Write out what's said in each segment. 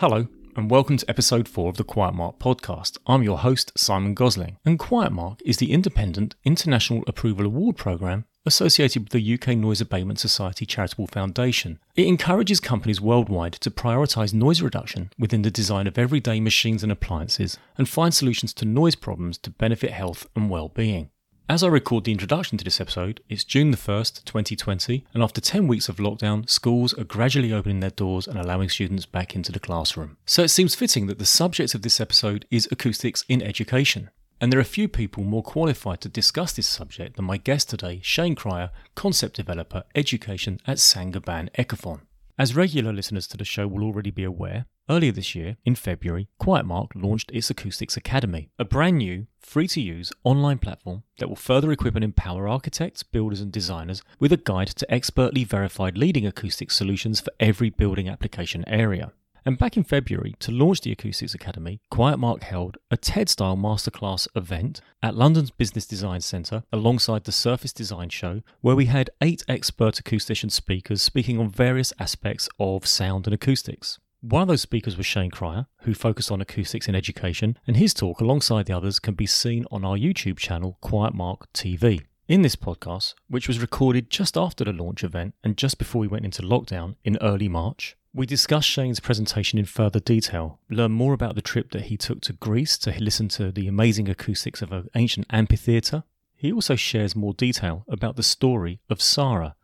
Hello, and welcome to episode 4 of the Quiet Mark podcast. I'm your host, Simon Gosling, and Quiet Mark is the independent International Approval Award programme associated with the UK Noise Abatement Society Charitable Foundation. It encourages companies worldwide to prioritise noise reduction within the design of everyday machines and appliances and find solutions to noise problems to benefit health and well-being. As I record the introduction to this episode, it's June the 1st, 2020, and after 10 weeks of lockdown, schools are gradually opening their doors and allowing students back into the classroom. So it seems fitting that the subject of this episode is acoustics in education. And there are few people more qualified to discuss this subject than my guest today, Shane Cryer, concept developer, education at Saint-Gobain Ecophon. As regular listeners to the show will already be aware, earlier this year, in February, QuietMark launched its Acoustics Academy, a brand new, free to use online platform that will further equip and empower architects, builders, and designers with a guide to expertly verified leading acoustic solutions for every building application area. And back in February, to launch the Acoustics Academy, QuietMark held a TED style masterclass event at London's Business Design Centre alongside the Surface Design Show, where we had eight expert acoustician speakers speaking on various aspects of sound and acoustics. One of those speakers was Shane Cryer, who focused on acoustics in education, and his talk, alongside the others, can be seen on our YouTube channel, QuietMark TV. In this podcast, which was recorded just after the launch event and just before we went into lockdown in early March, we discuss Shane's presentation in further detail, learn more about the trip that he took to Greece to listen to the amazing acoustics of an ancient amphitheatre. He also shares more detail about the story of Sara,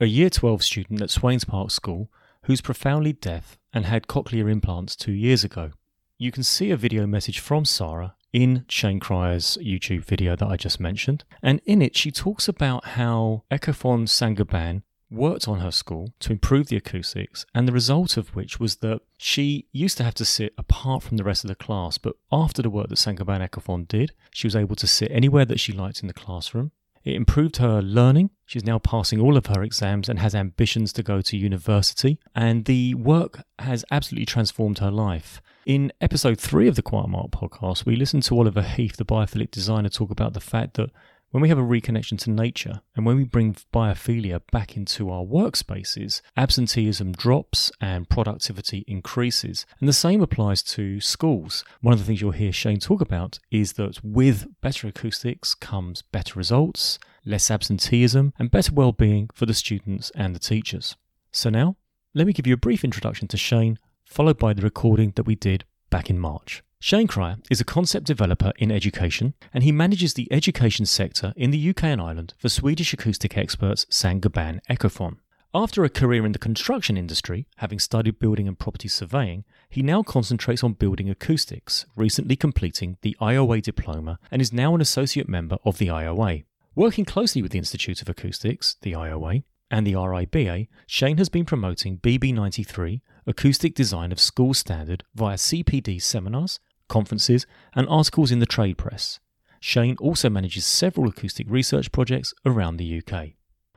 a Year 12 student at Sweyne's Park School who's profoundly deaf and had cochlear implants two years ago. You can see a video message from Sara in Shane Cryer's YouTube video that I just mentioned, and in it she talks about how Ecophon Saint-Gobain worked on her school to improve the acoustics, and the result of which was that she used to have to sit apart from the rest of the class, but after the work that Saint-Gobain Ecophon did, she was able to sit anywhere that she liked in the classroom. It improved her learning. She's now passing all of her exams and has ambitions to go to university. And the work has absolutely transformed her life. In episode three of the Quiet Mark podcast, we listened to Oliver Heath, the biophilic designer, talk about the fact that when we have a reconnection to nature and when we bring biophilia back into our workspaces, absenteeism drops and productivity increases. And the same applies to schools. One of the things you'll hear Shane talk about is that with better acoustics comes better results, less absenteeism, and better well-being for the students and the teachers. So now, let me give you a brief introduction to Shane, followed by the recording that we did back in March. Shane Cryer is a concept developer in education, and he manages the education sector in the UK and Ireland for Swedish acoustic experts Saint-Gobain Ecophon. After a career in the construction industry, having studied building and property surveying, he now concentrates on building acoustics, recently completing the IOA diploma and is now an associate member of the IOA. Working closely with the Institute of Acoustics, the IOA, and the RIBA, Shane has been promoting BB93, acoustic design of school standard, via CPD seminars, conferences, and articles in the trade press. Shane also manages several acoustic research projects around the UK.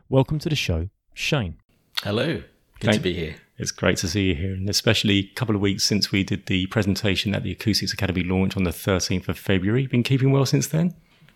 Welcome to the show, Shane. Hello, good Thank- to be here. It's great to see you here, and especially a couple of weeks since we did the presentation at the Acoustics Academy launch on the 13th of February. Been keeping well since then?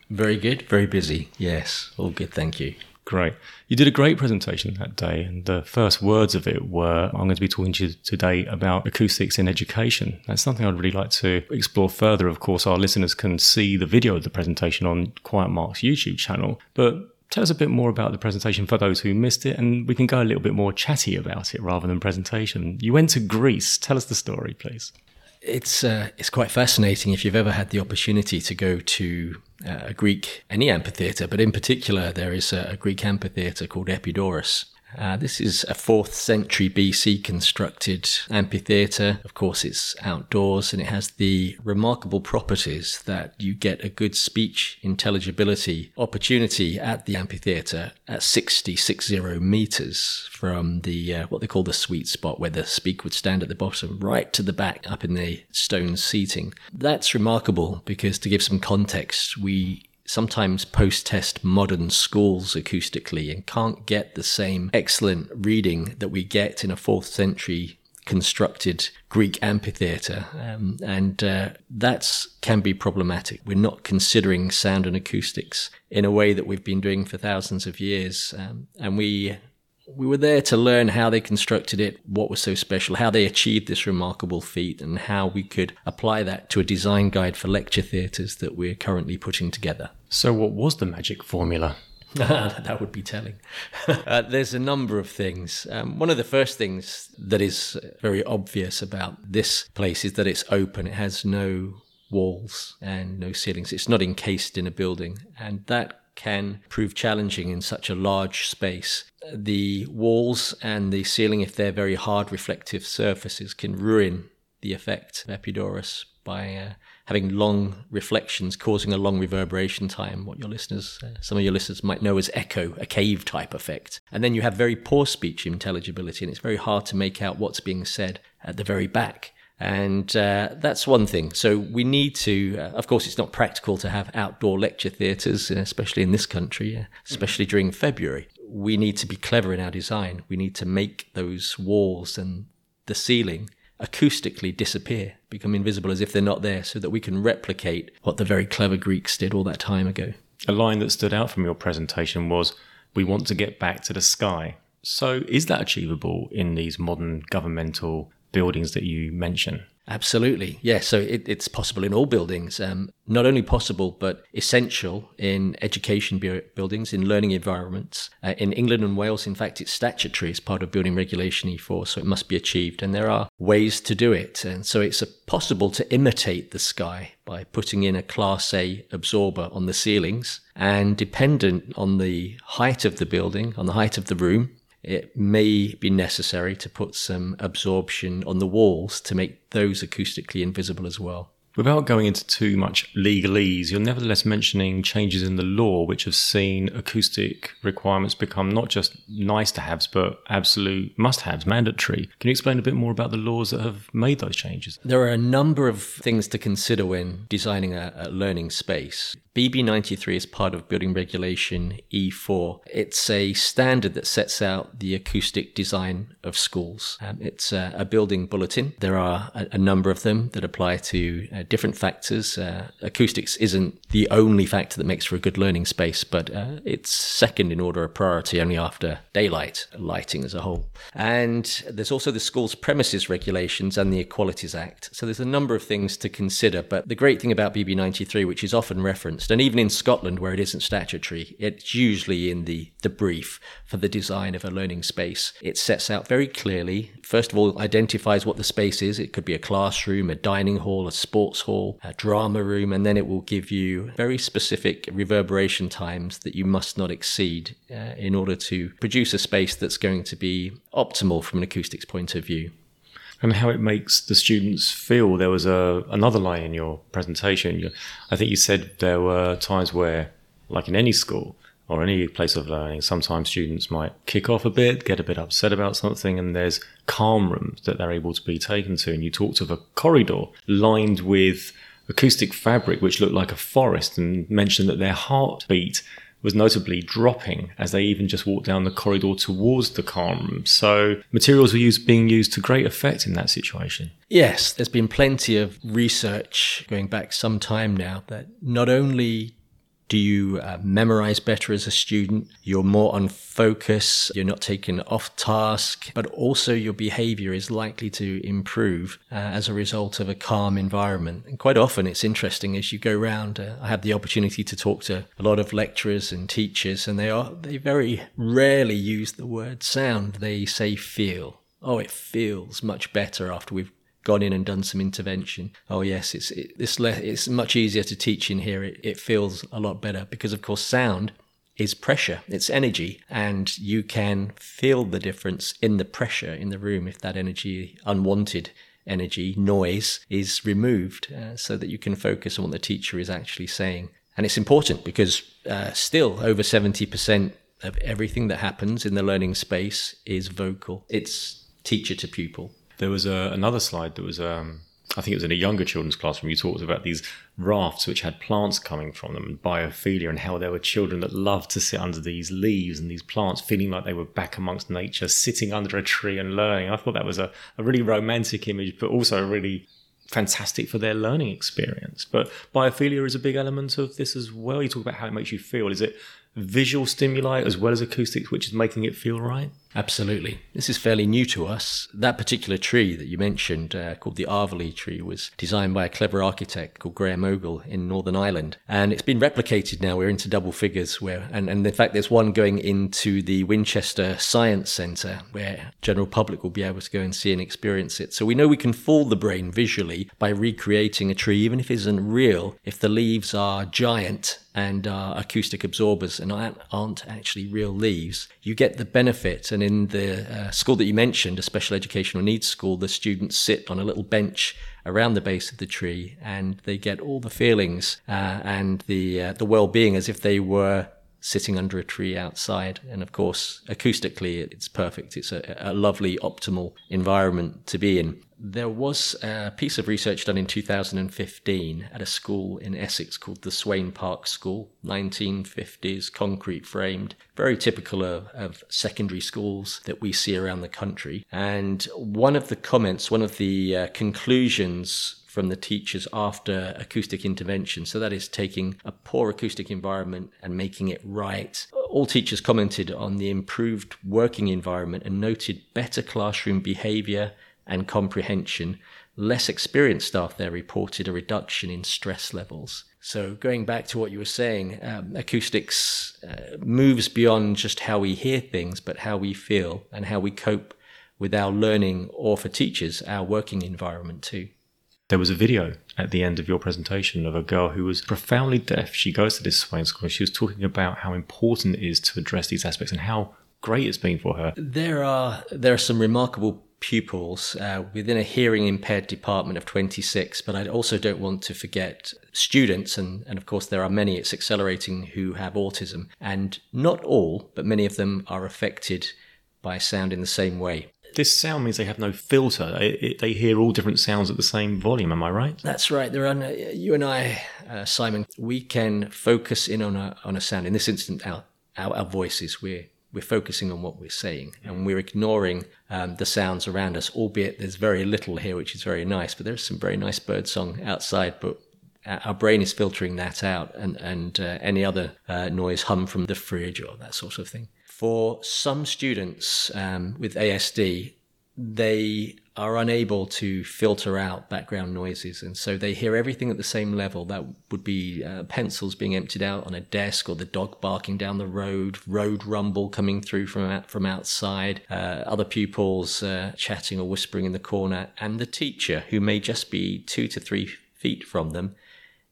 Very good, very busy. Yes, all good, thank you. Great. You did a great presentation that day, and the first words of it were I'm going to be talking to you today about acoustics in education. That's something I'd really like to explore further. Of course, our listeners can see the video of the presentation on Quiet Mark's YouTube channel, but tell us a bit more about the presentation for those who missed it, and we can go a little bit more chatty about it rather than presentation. You went to Greece. Tell us the story, please. It's uh, it's quite fascinating if you've ever had the opportunity to go to uh, a Greek any amphitheatre, but in particular there is a, a Greek amphitheatre called Epidaurus, uh, this is a 4th century BC constructed amphitheatre. Of course, it's outdoors and it has the remarkable properties that you get a good speech intelligibility opportunity at the amphitheatre at 60, 60 meters from the uh, what they call the sweet spot where the speaker would stand at the bottom right to the back up in the stone seating. That's remarkable because to give some context, we sometimes post test modern schools acoustically and can't get the same excellent reading that we get in a fourth century constructed Greek amphitheatre, um, and uh, that can be problematic. We're not considering sound and acoustics in a way that we've been doing for thousands of years, um, and we we were there to learn how they constructed it, what was so special, how they achieved this remarkable feat, and how we could apply that to a design guide for lecture theatres that we're currently putting together. So, what was the magic formula? that would be telling. uh, there's a number of things. Um, one of the first things that is very obvious about this place is that it's open. It has no walls and no ceilings. It's not encased in a building. And that can prove challenging in such a large space. The walls and the ceiling, if they're very hard reflective surfaces, can ruin the effect of Epidaurus by uh, having long reflections causing a long reverberation time, what your listeners, uh, some of your listeners might know as echo, a cave type effect. And then you have very poor speech intelligibility, and it's very hard to make out what's being said at the very back. And uh, that's one thing. So we need to, uh, of course, it's not practical to have outdoor lecture theatres, especially in this country, uh, especially during February. We need to be clever in our design. We need to make those walls and the ceiling acoustically disappear, become invisible as if they're not there, so that we can replicate what the very clever Greeks did all that time ago. A line that stood out from your presentation was, We want to get back to the sky. So, is that achievable in these modern governmental buildings that you mention? Absolutely. Yeah. So it, it's possible in all buildings. Um, not only possible, but essential in education bu- buildings, in learning environments. Uh, in England and Wales, in fact, it's statutory as part of building regulation E4, so it must be achieved. And there are ways to do it. And so it's possible to imitate the sky by putting in a Class A absorber on the ceilings. And dependent on the height of the building, on the height of the room, it may be necessary to put some absorption on the walls to make those acoustically invisible as well. Without going into too much legalese, you're nevertheless mentioning changes in the law which have seen acoustic requirements become not just nice to haves, but absolute must haves, mandatory. Can you explain a bit more about the laws that have made those changes? There are a number of things to consider when designing a, a learning space. BB93 is part of Building Regulation E4. It's a standard that sets out the acoustic design of schools. Um, it's a, a, building bulletin. There are a, a, number of them that apply to uh, different factors. Uh, acoustics isn't the only factor that makes for a good learning space, but uh, it's second in order of priority only after daylight lighting as a whole. And there's also the school's premises regulations and the Equalities Act. So there's a number of things to consider. But the great thing about BB93, which is often referenced, and even in Scotland where it isn't statutory, it's usually in the, the brief for the design of a learning space. It sets out very clearly, first of all, identifies what the space is. It could be a classroom, a dining hall, a sports hall, a drama room, and then it will give you very specific reverberation times that you must not exceed uh, in order to produce a space that's going to be optimal from an acoustics point of view and how it makes the students feel. There was a another line in your presentation. I think you said there were times where, like in any school or any place of learning, sometimes students might kick off a bit, get a bit upset about something, and there's calm rooms that they're able to be taken to. And you talked of a corridor lined with acoustic fabric, which looked like a forest, and mentioned that their heartbeat was notably dropping as they even just walked down the corridor towards the calm room. So materials were used, being used to great effect in that situation. Yes, there's been plenty of research going back some time now that not only do you uh, memorize better as a student? You're more on focus. You're not taken off task, but also your behavior is likely to improve uh, as a result of a calm environment. And quite often it's interesting as you go around. Uh, I have the opportunity to talk to a lot of lecturers and teachers and they are, they very rarely use the word sound. They say feel. Oh, it feels much better after we've gone in and done some intervention. Oh yes, it's it, it's le- it's much easier to teach in here. It, it feels a lot better because of course sound is pressure, it's energy, and you can feel the difference in the pressure in the room if that energy, unwanted energy, noise is removed, uh, so that you can focus on what the teacher is actually saying. And it's important because uh, still over 70% of everything that happens in the learning space is vocal. It's teacher to pupil. There was a, another slide that was, um, I think it was in a younger children's classroom. You talked about these rafts which had plants coming from them and biophilia, and how there were children that loved to sit under these leaves and these plants, feeling like they were back amongst nature, sitting under a tree and learning. I thought that was a, a really romantic image, but also really fantastic for their learning experience. But biophilia is a big element of this as well. You talk about how it makes you feel. Is it visual stimuli as well as acoustics, which is making it feel right? Absolutely. This is fairly new to us. That particular tree that you mentioned, uh, called the Arvely tree, was designed by a clever architect called Graham Ogle in Northern Ireland. And it's been replicated now. We're into double figures where, and, and in fact, there's one going into the Winchester Science Centre where general public will be able to go and see and experience it. So we know we can fool the brain visually by recreating a tree, even if it isn't real, if the leaves are giant and are acoustic absorbers and aren't actually real leaves, you get the benefit. And in the uh, school that you mentioned, a special educational needs school, the students sit on a little bench around the base of the tree and they get all the feelings uh, and the uh, the well-being as if they were sitting under a tree outside. And of course, acoustically, it's perfect. It's a, a, lovely, optimal environment to be in. There was a piece of research done in 2015 at a school in Essex called the Sweyne Park School, 1950s, concrete framed, very typical of, of secondary schools that we see around the country. And one of the comments, one of the uh, conclusions from the teachers after acoustic intervention. So that is taking a poor acoustic environment and making it right. All teachers commented on the improved working environment and noted better classroom behavior and comprehension. Less experienced staff there reported a reduction in stress levels. So, going back to what you were saying, um, acoustics uh, moves beyond just how we hear things, but how we feel and how we cope with our learning, or for teachers, our working environment too. There was a video at the end of your presentation of a girl who was profoundly deaf. She goes to this Sweyne school. She was talking about how important it is to address these aspects and how great it's been for her. There are there are some remarkable pupils uh, within a hearing impaired department of 26, but I also don't want to forget students, and, and of course, there are many, it's accelerating, who have autism. And not all, but many of them are affected by sound in the same way. This sound means they have no filter. It, it, they hear all different sounds at the same volume. Am I right? That's right. There are you and I, uh, Simon. We can focus in on a on a sound. In this instance, our our, our voices. We're we're focusing on what we're saying, and we're ignoring um, the sounds around us. Albeit there's very little here, which is very nice. But there's some very nice bird song outside. But our brain is filtering that out, and and uh, any other uh, noise, hum from the fridge or that sort of thing for some students um, with ASD, they are unable to filter out background noises. And so they hear everything at the same level. That would be uh, pencils being emptied out on a desk or the dog barking down the road, road rumble coming through from, from outside, uh, other pupils uh, chatting or whispering in the corner, and the teacher who may just be two to three feet from them.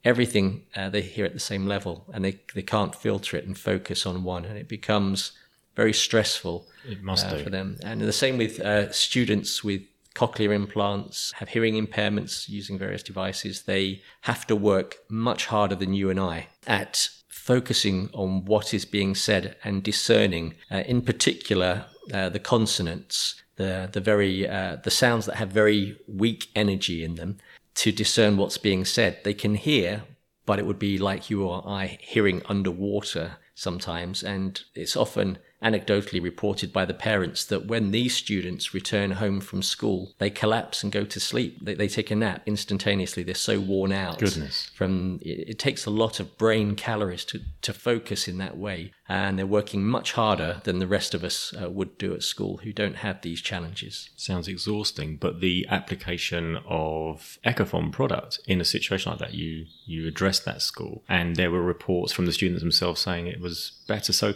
Everything uh, they hear at the same level and they, they can't filter it and focus on one. And it becomes very stressful it must uh, for them. And the same with uh, students with cochlear implants, have hearing impairments using various devices. They have to work much harder than you and I at focusing on what is being said and discerning, uh, in particular, uh, the consonants, the the very uh, the sounds that have very weak energy in them, to discern what's being said. They can hear, but it would be like you or I hearing underwater sometimes, and it's often anecdotally reported by the parents that when these students return home from school, they collapse and go to sleep. They, they take a nap instantaneously. They're so worn out. Goodness. From it, it, takes a lot of brain calories to, to focus in that way, and they're working much harder than the rest of us uh, would do at school who don't have these challenges. Sounds exhausting, but the application of Ecophon product in a situation like that, you you addressed that school, and there were reports from the students themselves saying it was better. So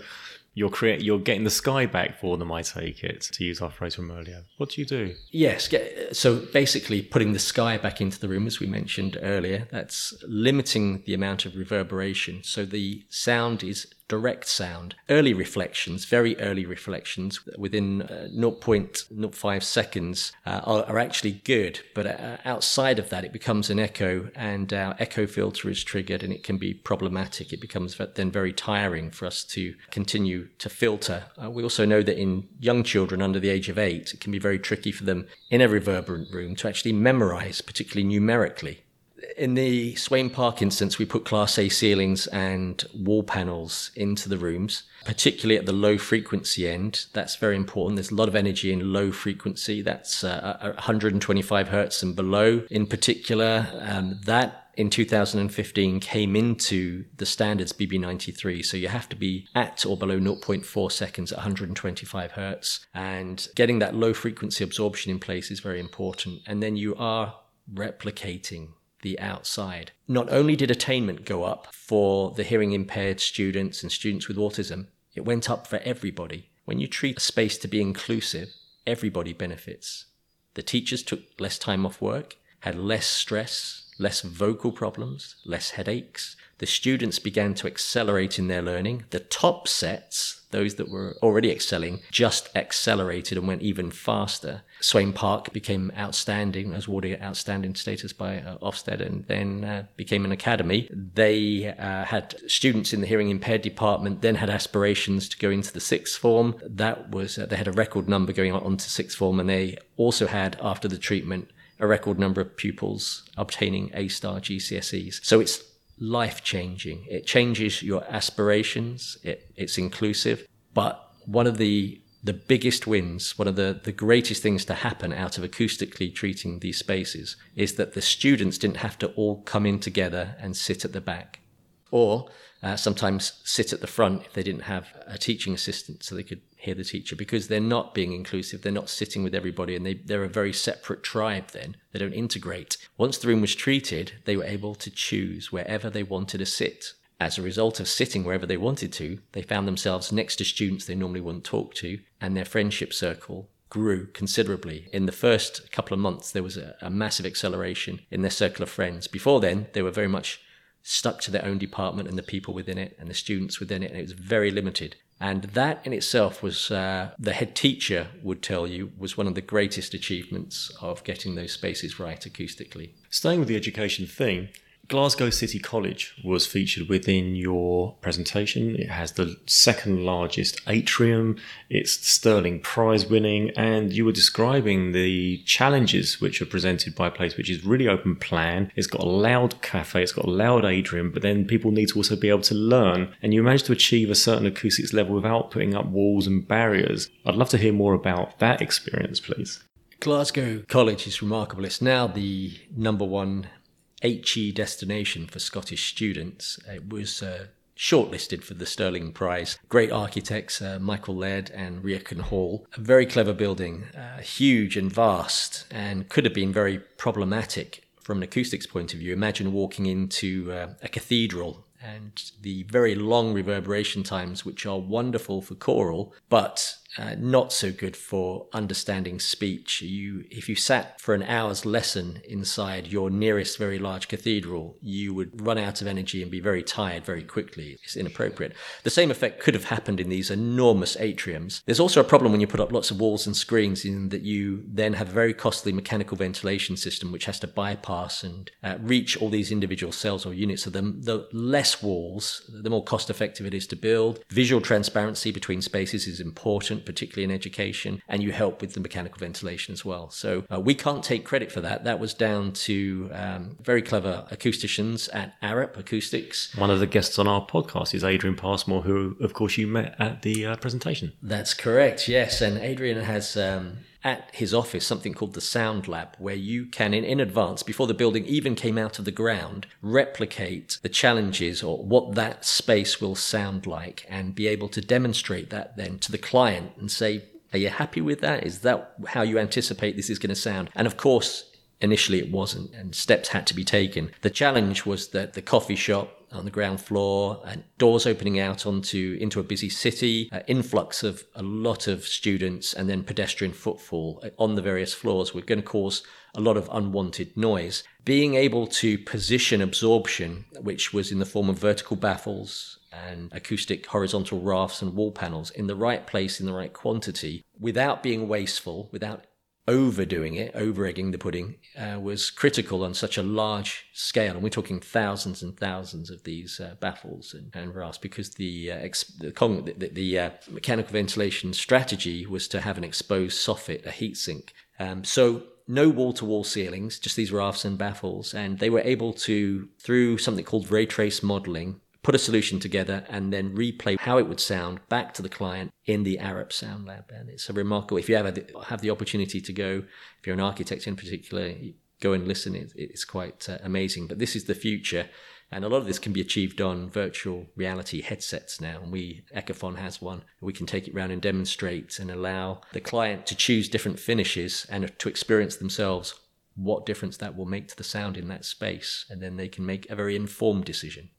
you're create you're getting the sky back for them i take it to use our phrase from earlier. What do you do? Yes get, so basically putting the sky back into the room as we mentioned earlier that's limiting the amount of reverberation. So the sound is direct sound. Early reflections, very early reflections within uh, 0.05 seconds uh, are, are, actually good, but uh, outside of that, it becomes an echo and our echo filter is triggered and it can be problematic. It becomes then very tiring for us to continue to filter. Uh, we also know that in young children under the age of eight, it can be very tricky for them in a reverberant room to actually memorize, particularly numerically in the Sweyne Park instance, we put Class A ceilings and wall panels into the rooms, particularly at the low frequency end. That's very important. There's a lot of energy in low frequency. That's uh, 125 hertz and below in particular. Um, that in 2015 came into the standards BB93. So you have to be at or below 0.4 seconds at 125 hertz. And getting that low frequency absorption in place is very important. And then you are replicating the outside. Not only did attainment go up for the hearing impaired students and students with autism, it went up for everybody. When you treat a space to be inclusive, everybody benefits. The teachers took less time off work, had less stress, less vocal problems, less headaches. The students began to accelerate in their learning. The top sets, those that were already excelling, just accelerated and went even faster. Sweyne Park became outstanding, as awarded outstanding status by uh, Ofsted, and then uh, became an academy. They uh, had students in the hearing impaired department, then had aspirations to go into the sixth form. That was uh, they had a record number going on to sixth form, and they also had after the treatment a record number of pupils obtaining A star GCSEs. So it's life changing. It changes your aspirations. It, it's inclusive. But one of the the biggest wins, one of the, the greatest things to happen out of acoustically treating these spaces is that the students didn't have to all come in together and sit at the back. Or uh, sometimes sit at the front if they didn't have a teaching assistant so they could hear the teacher because they're not being inclusive. They're not sitting with everybody and they, they're a very separate tribe then. They don't integrate. Once the room was treated, they were able to choose wherever they wanted to sit. As a result of sitting wherever they wanted to, they found themselves next to students they normally wouldn't talk to, and their friendship circle grew considerably. In the first couple of months, there was a, a massive acceleration in their circle of friends. Before then, they were very much stuck to their own department and the people within it and the students within it, and it was very limited. And that in itself was, uh, the head teacher would tell you, was one of the greatest achievements of getting those spaces right acoustically. Staying with the education thing, Glasgow City College was featured within your presentation. It has the second largest atrium, it's Stirling Prize winning, and you were describing the challenges which are presented by a place which is really open plan. It's got a loud cafe, it's got a loud atrium, but then people need to also be able to learn. And you managed to achieve a certain acoustics level without putting up walls and barriers. I'd love to hear more about that experience, please. Glasgow College is remarkable. It's now the number one HE destination for Scottish students. It was uh, shortlisted for the Stirling Prize. Great architects, uh, Michael Laird and Reiach and Hall. A very clever building, uh, huge and vast, and could have been very problematic from an acoustics point of view. Imagine walking into uh, a cathedral and the very long reverberation times, which are wonderful for choral, but uh, not so good for understanding speech. You, if you sat for an hour's lesson inside your nearest very large cathedral, you would run out of energy and be very tired very quickly. It's inappropriate. The same effect could have happened in these enormous atriums. There's also a problem when you put up lots of walls and screens in that you then have a very costly mechanical ventilation system which has to bypass and uh, reach all these individual cells or units of them. The less walls, the more cost effective it is to build. Visual transparency between spaces is important particularly in education, and you help with the mechanical ventilation as well. So uh, we can't take credit for that. That was down to um, very clever acousticians at Arup Acoustics. One of the guests on our podcast is Adrian Passmore, who, of course, you met at the uh, presentation. That's correct, yes. And Adrian has. Um, at his office something called the Sound Lab, where you can, in, in advance, before the building even came out of the ground, replicate the challenges or what that space will sound like and be able to demonstrate that then to the client and say, are you happy with that? Is that how you anticipate this is going to sound? And of course, initially it wasn't, and steps had to be taken. The challenge was that the coffee shop on the ground floor, and doors opening out onto into a busy city, uh, influx of a lot of students, and then pedestrian footfall on the various floors were going to cause a lot of unwanted noise. Being able to position absorption, which was in the form of vertical baffles and acoustic horizontal rafts and wall panels in the right place in the right quantity without being wasteful, without overdoing it, over egging the pudding, uh, was critical on such a large scale. And we're talking thousands and thousands of these uh, baffles and, and rafts because the, uh, ex- the, con- the, the uh, mechanical ventilation strategy was to have an exposed soffit, a heat sink. Um, so no wall to wall ceilings, just these rafts and baffles. And they were able to, through something called ray trace modeling, put a solution together and then replay how it would sound back to the client in the Arup Sound Lab. And it's a remarkable, if you ever have the opportunity to go, if you're an architect in particular, go and listen. It, it's quite uh, amazing. But this is the future. And a lot of this can be achieved on virtual reality headsets now. And we, Ecophon has one. We can take it around and demonstrate and allow the client to choose different finishes and to experience themselves what difference that will make to the sound in that space. And then they can make a very informed decision.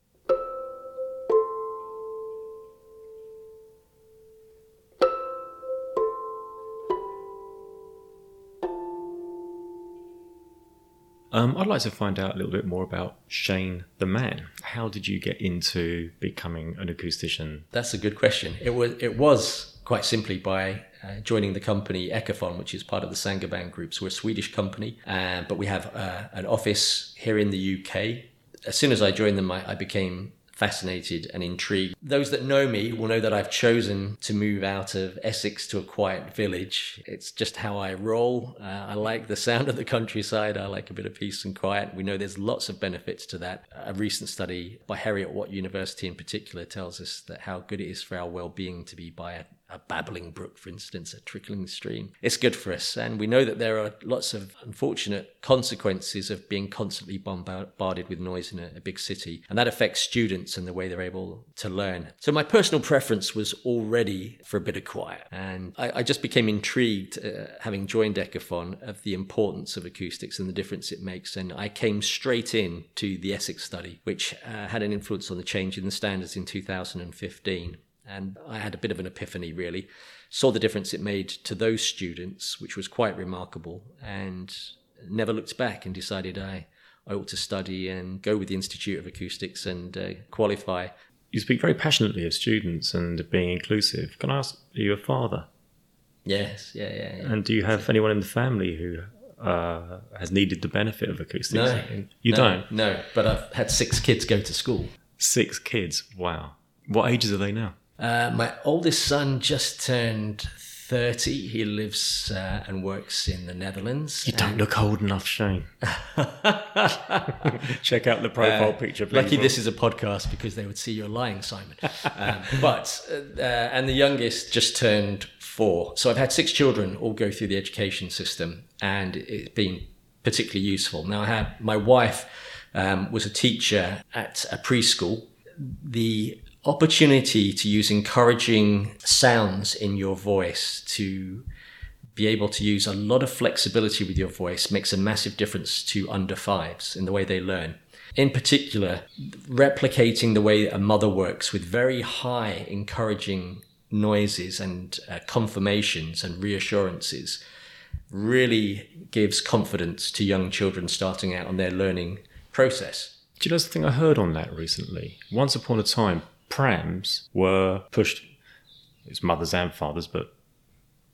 Um, I'd like to find out a little bit more about Shane the man. How did you get into becoming an acoustician? That's a good question. It was it was quite simply by uh, joining the company Ecophon, which is part of the Saint-Gobain Group. So we're a Swedish company, uh, but we have uh, an office here in the UK. As soon as I joined them, I, I became fascinated and intrigued. Those that know me will know that I've chosen to move out of Essex to a quiet village. It's just how I roll. Uh, I like the sound of the countryside. I like a bit of peace and quiet. We know there's lots of benefits to that. A recent study by Heriot-Watt University in particular tells us that how good it is for our well-being to be by a a babbling brook, for instance, a trickling stream. It's good for us. And we know that there are lots of unfortunate consequences of being constantly bombarded with noise in a, a big city. And that affects students and the way they're able to learn. So my personal preference was already for a bit of quiet. And I, I just became intrigued, uh, having joined Ecophon, of the importance of acoustics and the difference it makes. And I came straight in to the Essex study, which uh, had an influence on the change in the standards in 2015. And I had a bit of an epiphany, really. Saw the difference it made to those students, which was quite remarkable, and never looked back and decided I, I ought to study and go with the Institute of Acoustics and uh, qualify. You speak very passionately of students and being inclusive. Can I ask, are you a father? Yes, yeah, yeah. yeah. And do you have anyone in the family who uh, has needed the benefit of acoustics? No, you no, don't. No, but I've had six kids go to school. Six kids. Wow. What ages are they now? Uh, my oldest son just turned 30. He lives uh, and works in the Netherlands. You don't look old enough, Shane. Check out the profile uh, picture. People. Lucky this is a podcast because they would see you're lying, Simon. Um, but, uh, and the youngest just turned four. So I've had six children all go through the education system and it's been particularly useful. Now I have my wife um, was a teacher at a preschool. The opportunity to use encouraging sounds in your voice to be able to use a lot of flexibility with your voice makes a massive difference to under fives in the way they learn. In particular, replicating the way a mother works with very high encouraging noises and uh, confirmations and reassurances really gives confidence to young children starting out on their learning process. Do you know something I heard on that recently? Once upon a time, prams were pushed, it's mothers and fathers, but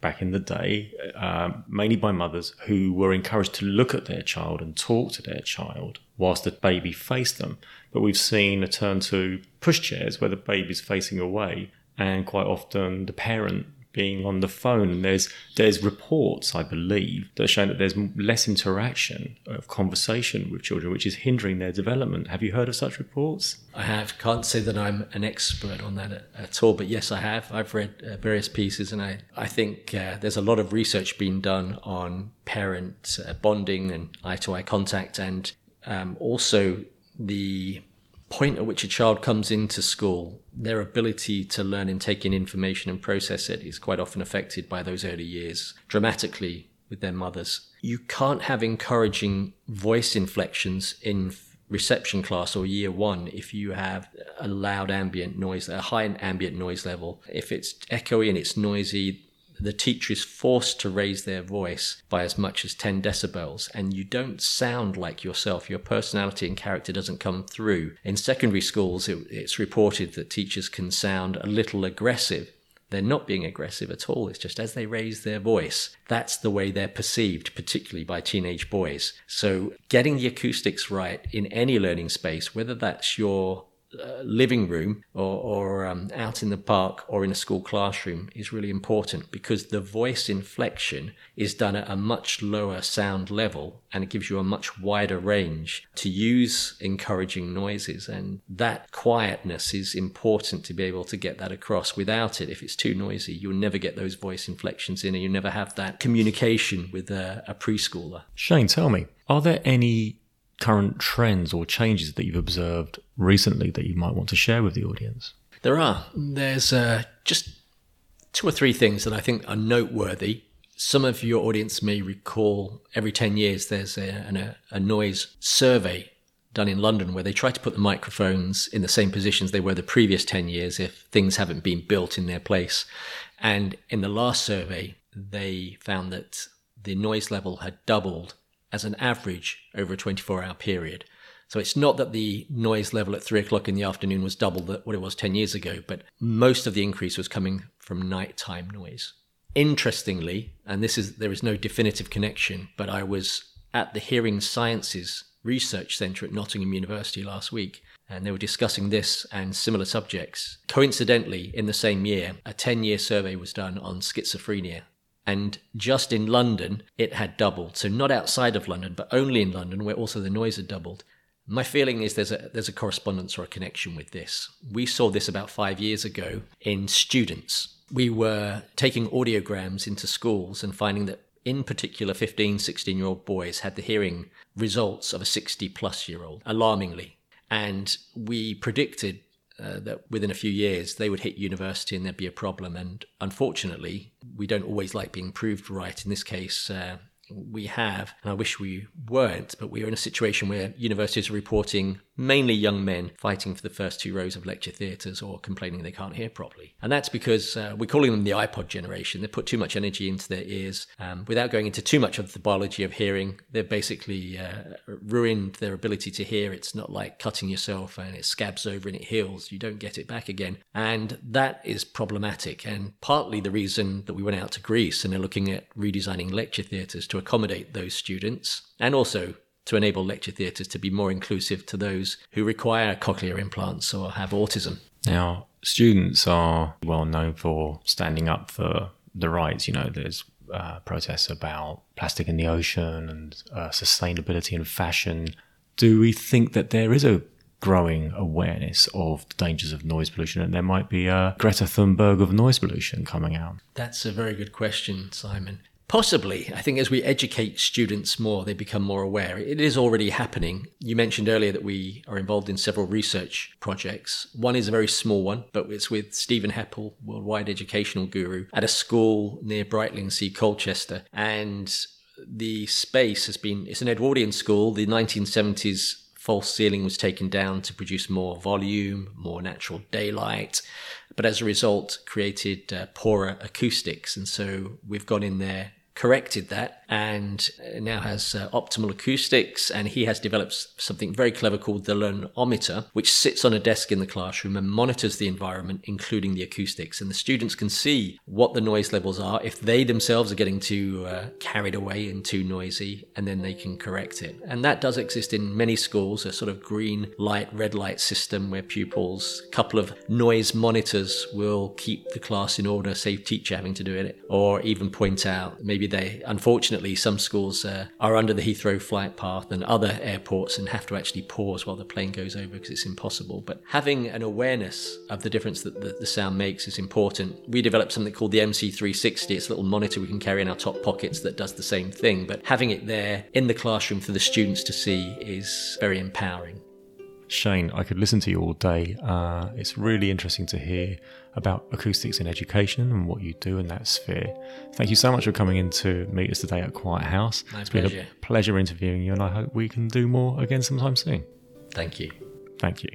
back in the day, uh, mainly by mothers who were encouraged to look at their child and talk to their child whilst the baby faced them. But we've seen a turn to pushchairs where the baby's facing away, and quite often the parent being on the phone. And there's there's reports, I believe, that are showing that there's less interaction of conversation with children, which is hindering their development. Have you heard of such reports? I have. Can't say that I'm an expert on that at, all, but yes, I have. I've read uh, various pieces, and I I think uh, there's a lot of research being done on parent uh, bonding and eye to eye contact, and um, also the point at which a child comes into school, their ability to learn and take in information and process it is quite often affected by those early years dramatically with their mothers. You can't have encouraging voice inflections in reception class or year one if you have a loud ambient noise, a high ambient noise level. If it's echoey and it's noisy, the teacher is forced to raise their voice by as much as 10 decibels and you don't sound like yourself. Your personality and character doesn't come through. In secondary schools, it, it's reported that teachers can sound a little aggressive. They're not being aggressive at all. It's just as they raise their voice, that's the way they're perceived, particularly by teenage boys. So getting the acoustics right in any learning space, whether that's your uh, living room or, or um, out in the park or in a school classroom is really important because the voice inflection is done at a much lower sound level and it gives you a much wider range to use encouraging noises. And that quietness is important to be able to get that across. Without it, if it's too noisy, you'll never get those voice inflections in and you never have that communication with a, a preschooler. Shane, tell me, are there any current trends or changes that you've observed recently that you might want to share with the audience? There are. There's uh, just two or three things that I think are noteworthy. Some of your audience may recall every 10 years there's a, a, a noise survey done in London where they try to put the microphones in the same positions they were the previous 10 years if things haven't been built in their place. And in the last survey, they found that the noise level had doubled as an average over a 24 hour period. So it's not that the noise level at three o'clock in the afternoon was double what it was 10 years ago, but most of the increase was coming from nighttime noise. Interestingly, and this is there is no definitive connection, but I was at the Hearing Sciences Research Centre at Nottingham University last week, and they were discussing this and similar subjects. Coincidentally, in the same year, a 10 year survey was done on schizophrenia and just in London, it had doubled. So not outside of London, but only in London, where also the noise had doubled. My feeling is there's a there's a correspondence or a connection with this. We saw this about five years ago in students. We were taking audiograms into schools and finding that in particular 15, 16 year old boys had the hearing results of a 60 plus year old, alarmingly. And we predicted uh, that within a few years they would hit university and there'd be a problem. And unfortunately, we don't always like being proved right. In this case, uh, we have, and I wish we weren't, but we are in a situation where universities are reporting mainly young men fighting for the first two rows of lecture theatres or complaining they can't hear properly. And that's because uh, we're calling them the iPod generation. They put too much energy into their ears. Um, without going into too much of the biology of hearing, they've basically uh, ruined their ability to hear. It's not like cutting yourself and it scabs over and it heals. You don't get it back again. And that is problematic. And partly the reason that we went out to Greece and are looking at redesigning lecture theatres to accommodate those students and also to enable lecture theatres to be more inclusive to those who require cochlear implants or have autism. Now, students are well known for standing up for the rights. You know, there's uh, protests about plastic in the ocean and uh, sustainability and fashion. Do we think that there is a growing awareness of the dangers of noise pollution and there might be a Greta Thunberg of noise pollution coming out? That's a very good question, Simon. Possibly. I think as we educate students more, they become more aware. It is already happening. You mentioned earlier that we are involved in several research projects. One is a very small one, but it's with Stephen Heppell, worldwide educational guru, at a school near Brightlingsea, Colchester. And the space has been, it's an Edwardian school. The 1970s false ceiling was taken down to produce more volume, more natural daylight, but as a result created uh, poorer acoustics. And so we've gone in there corrected that and now has uh, optimal acoustics. And he has developed something very clever called the Learnometer, which sits on a desk in the classroom and monitors the environment, including the acoustics. And the students can see what the noise levels are if they themselves are getting too uh, carried away and too noisy, and then they can correct it. And that does exist in many schools, a sort of green light, red light system where pupils, a couple of noise monitors will keep the class in order, save teacher having to do it, or even point out maybe they, unfortunately, some schools uh, are under the Heathrow flight path and other airports and have to actually pause while the plane goes over because it's impossible. But having an awareness of the difference that the, the sound makes is important. We developed something called the MC360. It's a little monitor we can carry in our top pockets that does the same thing. But having it there in the classroom for the students to see is very empowering. Shane, I could listen to you all day. Uh, it's really interesting to hear about acoustics in education and what you do in that sphere. Thank you so much for coming in to meet us today at Quiet House. My it's pleasure. been a pleasure interviewing you, and I hope we can do more again sometime soon. Thank you. Thank you.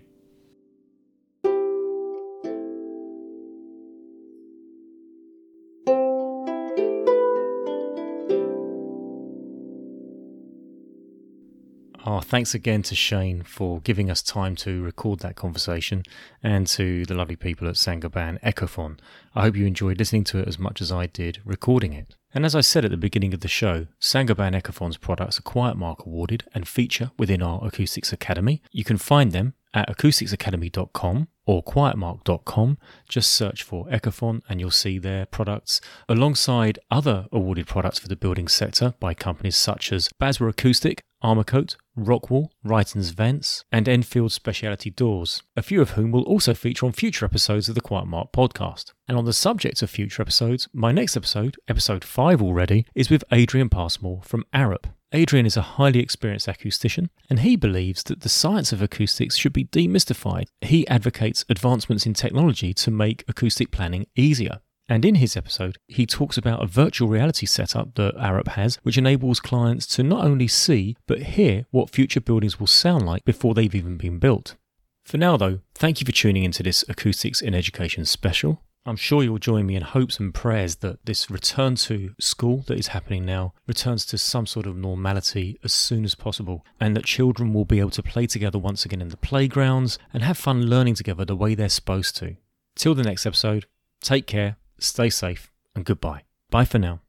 Oh, thanks again to Shane for giving us time to record that conversation and to the lovely people at Saint-Gobain Ecophon. I hope you enjoyed listening to it as much as I did recording it. And as I said at the beginning of the show, Saint-Gobain Ecophon's products are Quiet Mark awarded and feature within our Acoustics Academy. You can find them at acousticsacademy.com or quietmark.com. Just search for Ecophon and you'll see their products alongside other awarded products for the building sector by companies such as BASWA Acoustic, Armourcoat, Rockwool, Ryton's Vents, and Enfield Specialty Doors, a few of whom will also feature on future episodes of the Quiet Mark podcast. And on the subject of future episodes, my next episode, episode 5 already, is with Adrian Passmore from Arup. Adrian is a highly experienced acoustician, and he believes that the science of acoustics should be demystified. He advocates advancements in technology to make acoustic planning easier. And in his episode, he talks about a virtual reality setup that Arup has, which enables clients to not only see, but hear what future buildings will sound like before they've even been built. For now, though, thank you for tuning into this Acoustics in Education special. I'm sure you'll join me in hopes and prayers that this return to school that is happening now returns to some sort of normality as soon as possible, and that children will be able to play together once again in the playgrounds and have fun learning together the way they're supposed to. Till the next episode, take care, stay safe, and goodbye. Bye for now.